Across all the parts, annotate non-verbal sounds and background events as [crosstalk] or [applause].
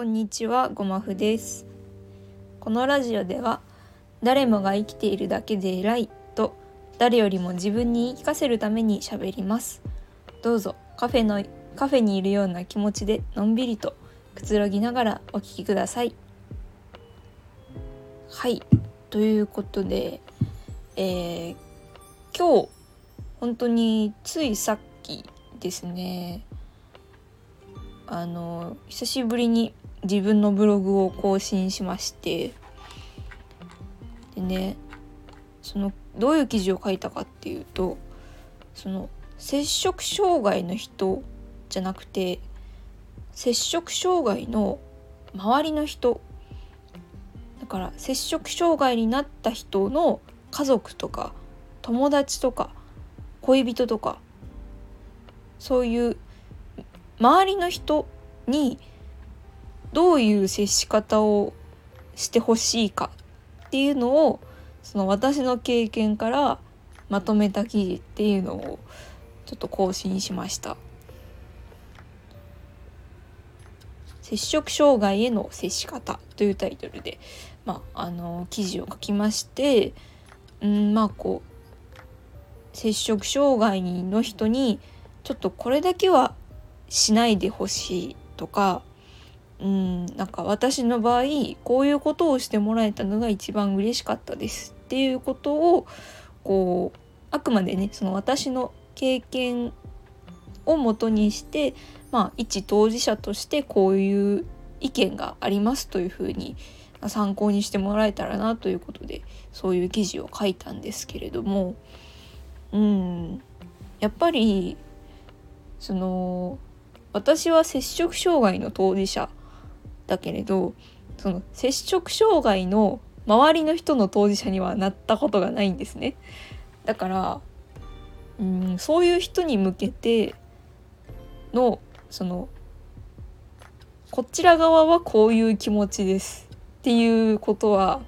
こんにちは、ごまふです。このラジオでは、誰もが生きているだけで偉いと、誰よりも自分に言い聞かせるために喋ります。どうぞカフェのカフェにいるような気持ちでのんびりとくつろぎながらお聞きください。はい、ということで、えー今日本当についさっきですね。あの久しぶりに自分のブログを更新しましてでねそのどういう記事を書いたかっていうとその摂食障害の人じゃなくて摂食障害の周りの人。だから摂食障害になった人の家族とか友達とか恋人とかそういう周りの人にどういう接し方をしてほしいかっていうのをその私の経験からまとめた記事っていうのをちょっと更新しました。摂食障害への接し方というタイトルで、まあ、あの記事を書きましてうんまあこう摂食障害の人にちょっとこれだけはしないでほしいとかうんなんか私の場合こういうことをしてもらえたのが一番嬉しかったですっていうことをこうあくまでねその私の経験をもとにしてまあ一当事者としてこういう意見がありますというふうに参考にしてもらえたらなということでそういう記事を書いたんですけれどもうんやっぱりその私は摂食障害の当事者だけれどその摂食障害の周りの人の当事者にはなったことがないんですね。だからうんそういう人に向けてのそのこちら側はこういう気持ちですっていうことは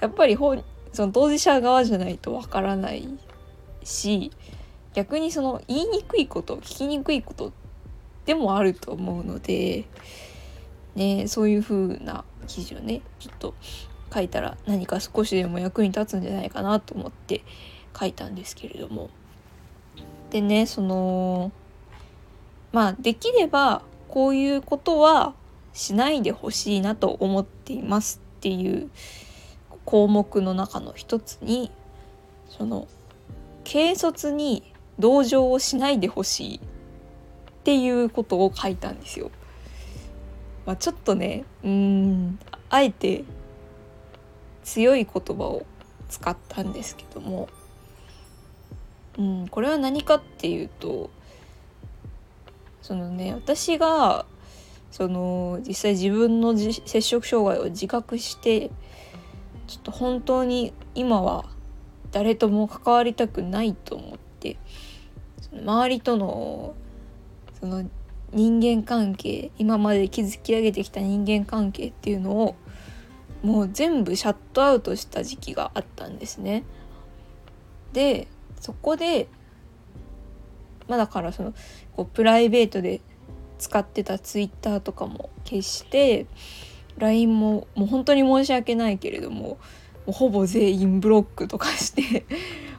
やっぱり本その当事者側じゃないとわからないし逆にその言いにくいこと聞きにくいことでもあると思うので、ね、そういう風な記事をねちょっと書いたら何か少しでも役に立つんじゃないかなと思って書いたんですけれどもでねそのまあできればこういうことはしないでほしいなと思っていますっていう項目の中の一つにその軽率に同情をしないでほしいっていうことを書いたんですよ。まあ、ちょっとねうんあえて強い言葉を使ったんですけども、うん、これは何かっていうとそのね私がその実際自分の摂食障害を自覚してちょっと本当に今は誰とも関わりたくないと思ってその周りとのその人間関係今まで築き上げてきた人間関係っていうのをもう全部シャットアウトした時期があったんですね。でそこでまあだからそのこうプライベートで使ってたツイッターとかも消して LINE ももう本当に申し訳ないけれどももうほぼ全員ブロックとかして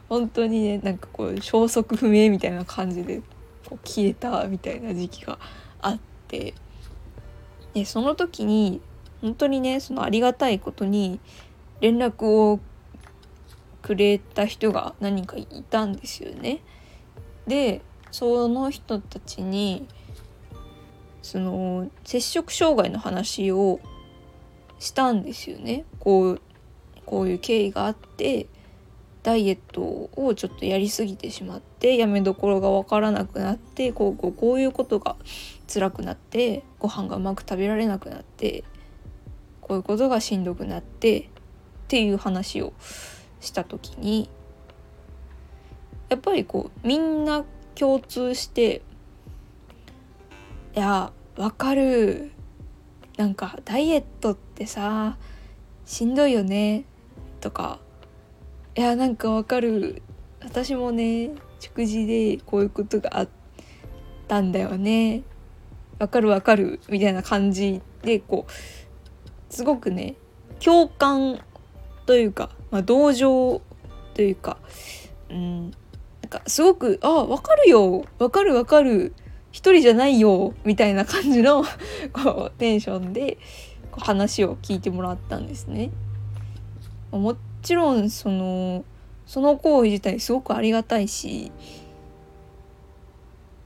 本当にねなんかこう消息不明みたいな感じでこう消えたみたいな時期があってでその時に本当にねそのありがたいことに連絡をくれた人が何かいたんですよね。でその人たちにその摂食障害の話をしたんですよね。こうこういう経緯があってダイエットをちょっとやりすぎてしまってやめどころが分からなくなってこうこうこういうことが辛くなってご飯がうまく食べられなくなってこういうことがしんどくなってっていう話をした時にやっぱりこうみんな共通して「いやわかる。なんかダイエットってさしんどいよね」とか「いやなんかわかる。私もね食事でこういうことがあったんだよね。わかるわかる」みたいな感じでこうすごくね共感というか、まあ、同情というか、うん、なんかすごく「あ分かるよ。分かる分かる。一人じゃないよ」みたいな感じのこうテンションでこう話を聞いてもらったんですね。もちろんそのその行為自体すごくありがたいし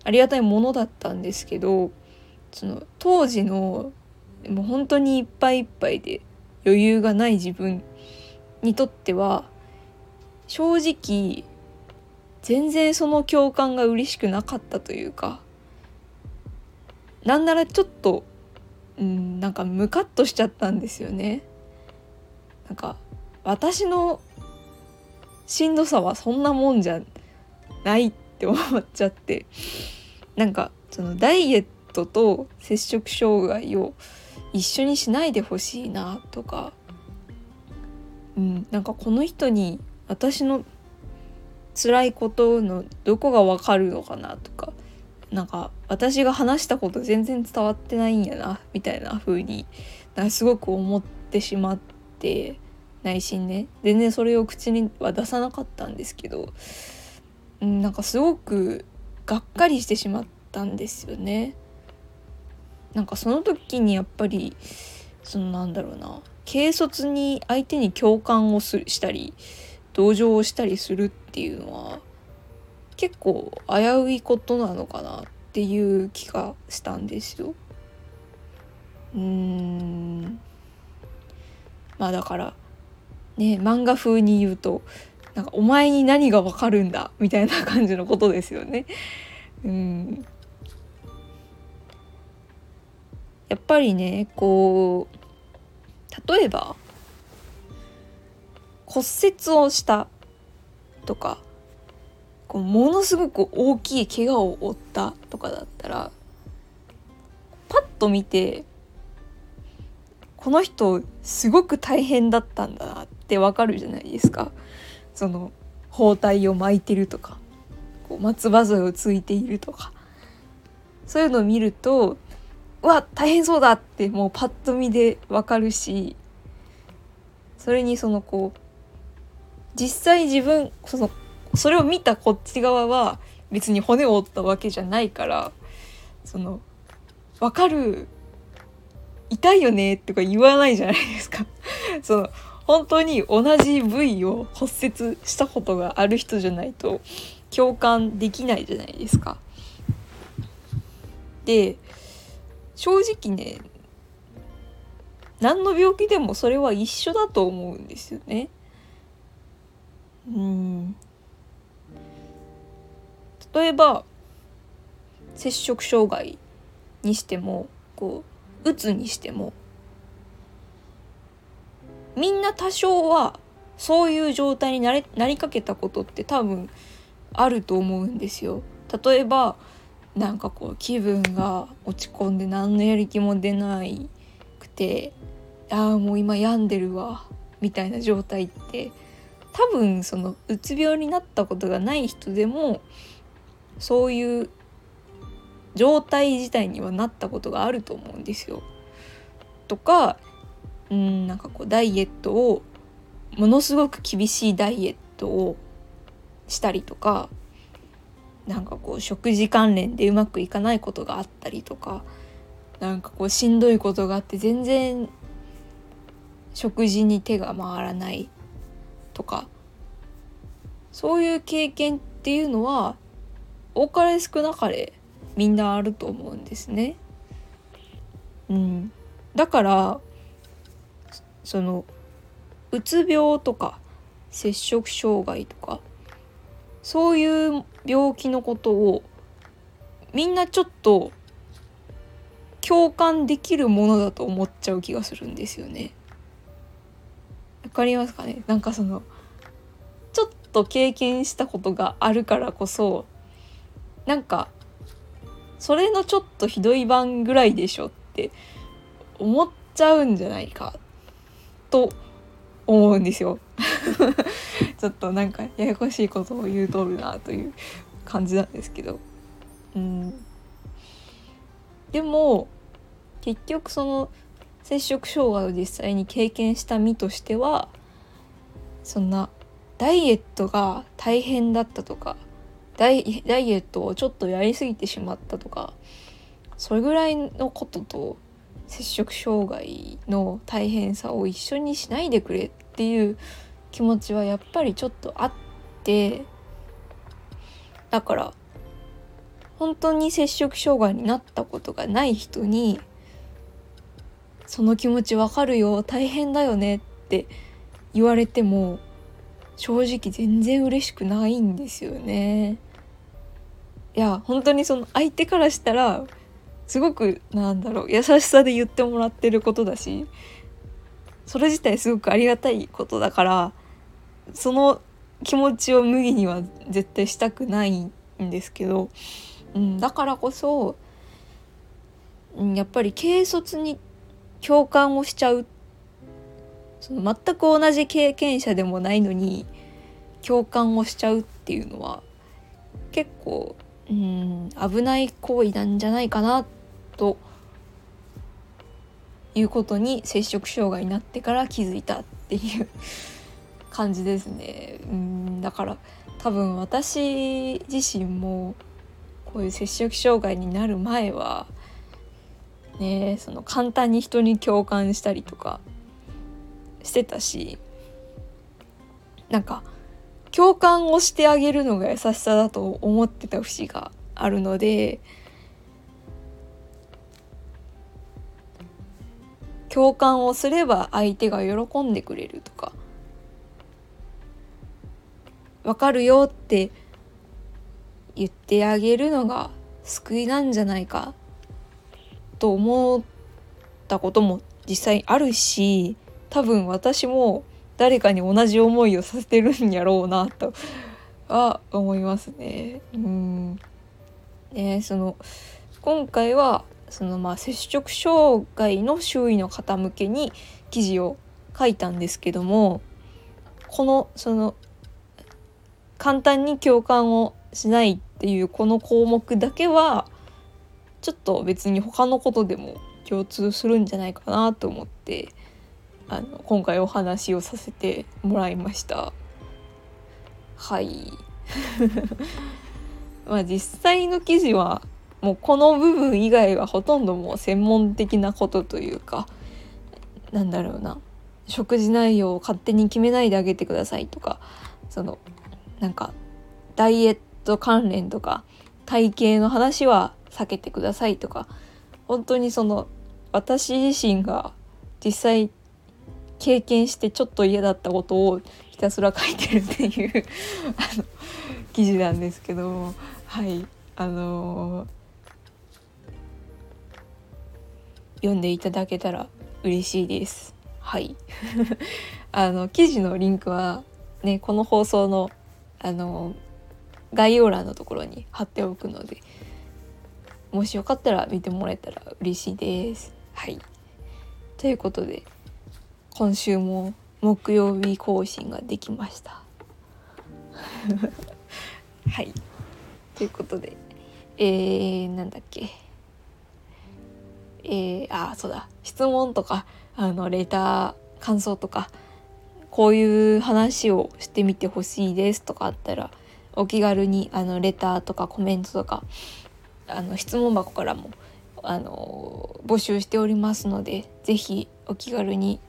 ありがたいものだったんですけどその当時のもう本当にいっぱいいっぱいで余裕がない自分にとっては正直全然その共感が嬉しくなかったというかなんならちょっとうんなんかムカッとしちゃったんですよね。なんか私のしんどさはそんなもんじゃないって思っちゃって。なんかそのダイエットと摂食障害を一緒にしないでほしいなとか、うん、なんかこの人に私の辛いことのどこが分かるのかなとか。なんか私が話したこと全然伝わってないんやなみたいな風になんかすごく思ってしまって。内心ね全然それを口には出さなかったんですけど、うん、なんかすごくがっかりしてしまったんですよね。なんかその時にやっぱりそのなんだろうな軽率に相手に共感をすしたり同情をしたりするっていうのは結構危ういことなのかなっていう気がしたんですよ。うーんまあだからね漫画風に言うとなんかお前に何がわかるんだみたいな感じのことですよね。うんやっぱりねこう例えば骨折をしたとかこうものすごく大きい怪我を負ったとかだったらパッと見てこの人すごく大変だったんだなってわかるじゃないですか。その包帯を巻いてるとか。こう松葉杖をついているとか。そういうのを見るとうわ大変そうだってもうパッと見でわかるしそれにそのこう実際自分そのそれを見たこっち側は別に骨を折ったわけじゃないからその分かる痛いよねとか言わないじゃないですか。その本当に同じ部位を骨折したことがある人じゃないと共感できないじゃないですか。で正直ね何の病気でもそれは一緒だと思うんですよね。うん例えば摂食障害にしてもこううつにしてもみんな多少はそういう状態になれなりかけたことって多分あると思うんですよ。例えばなんかこう気分が落ち込んで何のやる気も出ないくてああもう今病んでるわみたいな状態って多分そのうつ病になったことがない人でもそういう状態自体にはなったことがあると思うんですよ。とかうんなんかこうダイエットをものすごく厳しいダイエットをしたりとかなんかこう食事関連でうまくいかないことがあったりとかなんかこうしんどいことがあって全然食事に手が回らないとかそういう経験っていうのは多かれ少なかれみんなあると思うんですね。うん、だからそのうつ病とか摂食障害とかそういう病気のことをみんなちょっと共感できるものだと思っちゃう気がするんですよね。わかりますかね？なんかそのちょっと経験したことがあるからこそなんかそれのちょっとひどい版ぐらいでしょって思っちゃうんじゃないかと思うんですよ。[laughs] ちょっとなんかややこしいことを言うとるなという感じなんですけど。うん、でも結局その摂食障害を実際に経験した身としてはそんなダイエットが大変だったとかダイダイエットをちょっとやりすぎてしまったとかそれぐらいのことと摂食障害の大変さを一緒にしないでくれっていう気持ちはやっぱりちょっとあってだから本当に摂食障害になったことがない人にその気持ちわかるよ大変だよねって言われても正直全然嬉しくないんですよね。いや本当にその相手からしたらすごくなんだろう優しさで言ってもらってることだしそれ自体すごくありがたいことだからその気持ちを無義には絶対したくないんですけど、うん、だからこそ、うん、やっぱり軽率に共感をしちゃう。その全く同じ経験者でもないのに共感をしちゃうっていうのは結構うん危ない行為なんじゃないかなってということに摂食障害になってから気づいたっていう感じですね。うんだから多分私自身もこういう摂食障害になる前はねその簡単に人に共感したりとかしてたしなんか共感をしてあげるのが優しさだと思ってた節があるので共感をすれば相手が喜んでくれるとか。分かるよって言ってあげるのが救いなんじゃないか。と思ったことも実際あるし多分私も誰かに同じ思いをさせてるんやろうなと。は思いますね。うん。ねその今回はそのまあ摂食障害の周囲の方向けに記事を書いたんですけどもこのその簡単に共感をしないっていうこの項目だけはちょっと別に他のことでも共通するんじゃないかなと思ってあの今回お話をさせてもらいました。はい。[laughs] まあ実際の記事はもうこの部分以外はほとんどもう専門的なことというかなんだろうな。食事内容を勝手に決めないであげてくださいとかそのなんかダイエット関連とか体型の話は避けてくださいとか本当にその私自身が実際経験してちょっと嫌だったことをひたすら書いてるっていうあの記事なんですけどはい。あのー、読んでいただけたら嬉しいです。はい [laughs] あの記事のリンクはねこの放送のあの概要欄のところに貼っておくのでもしよかったら見てもらえたら嬉しいです。はいということで今週も木曜日更新ができました。[laughs] はいということでえー、なんだっけえー、あそうだ質問とかあのレター感想とかこういう話をしてみてほしいですとかあったらお気軽にあのレターとかコメントとかあの質問箱からもあの募集しておりますので是非お気軽に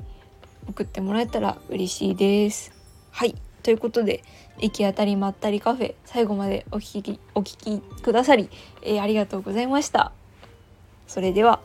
送ってもらえたら嬉しいです。はいということで行き当たりまったりカフェ最後までお聞きお聞きくださり、えー、ありがとうございました。それでは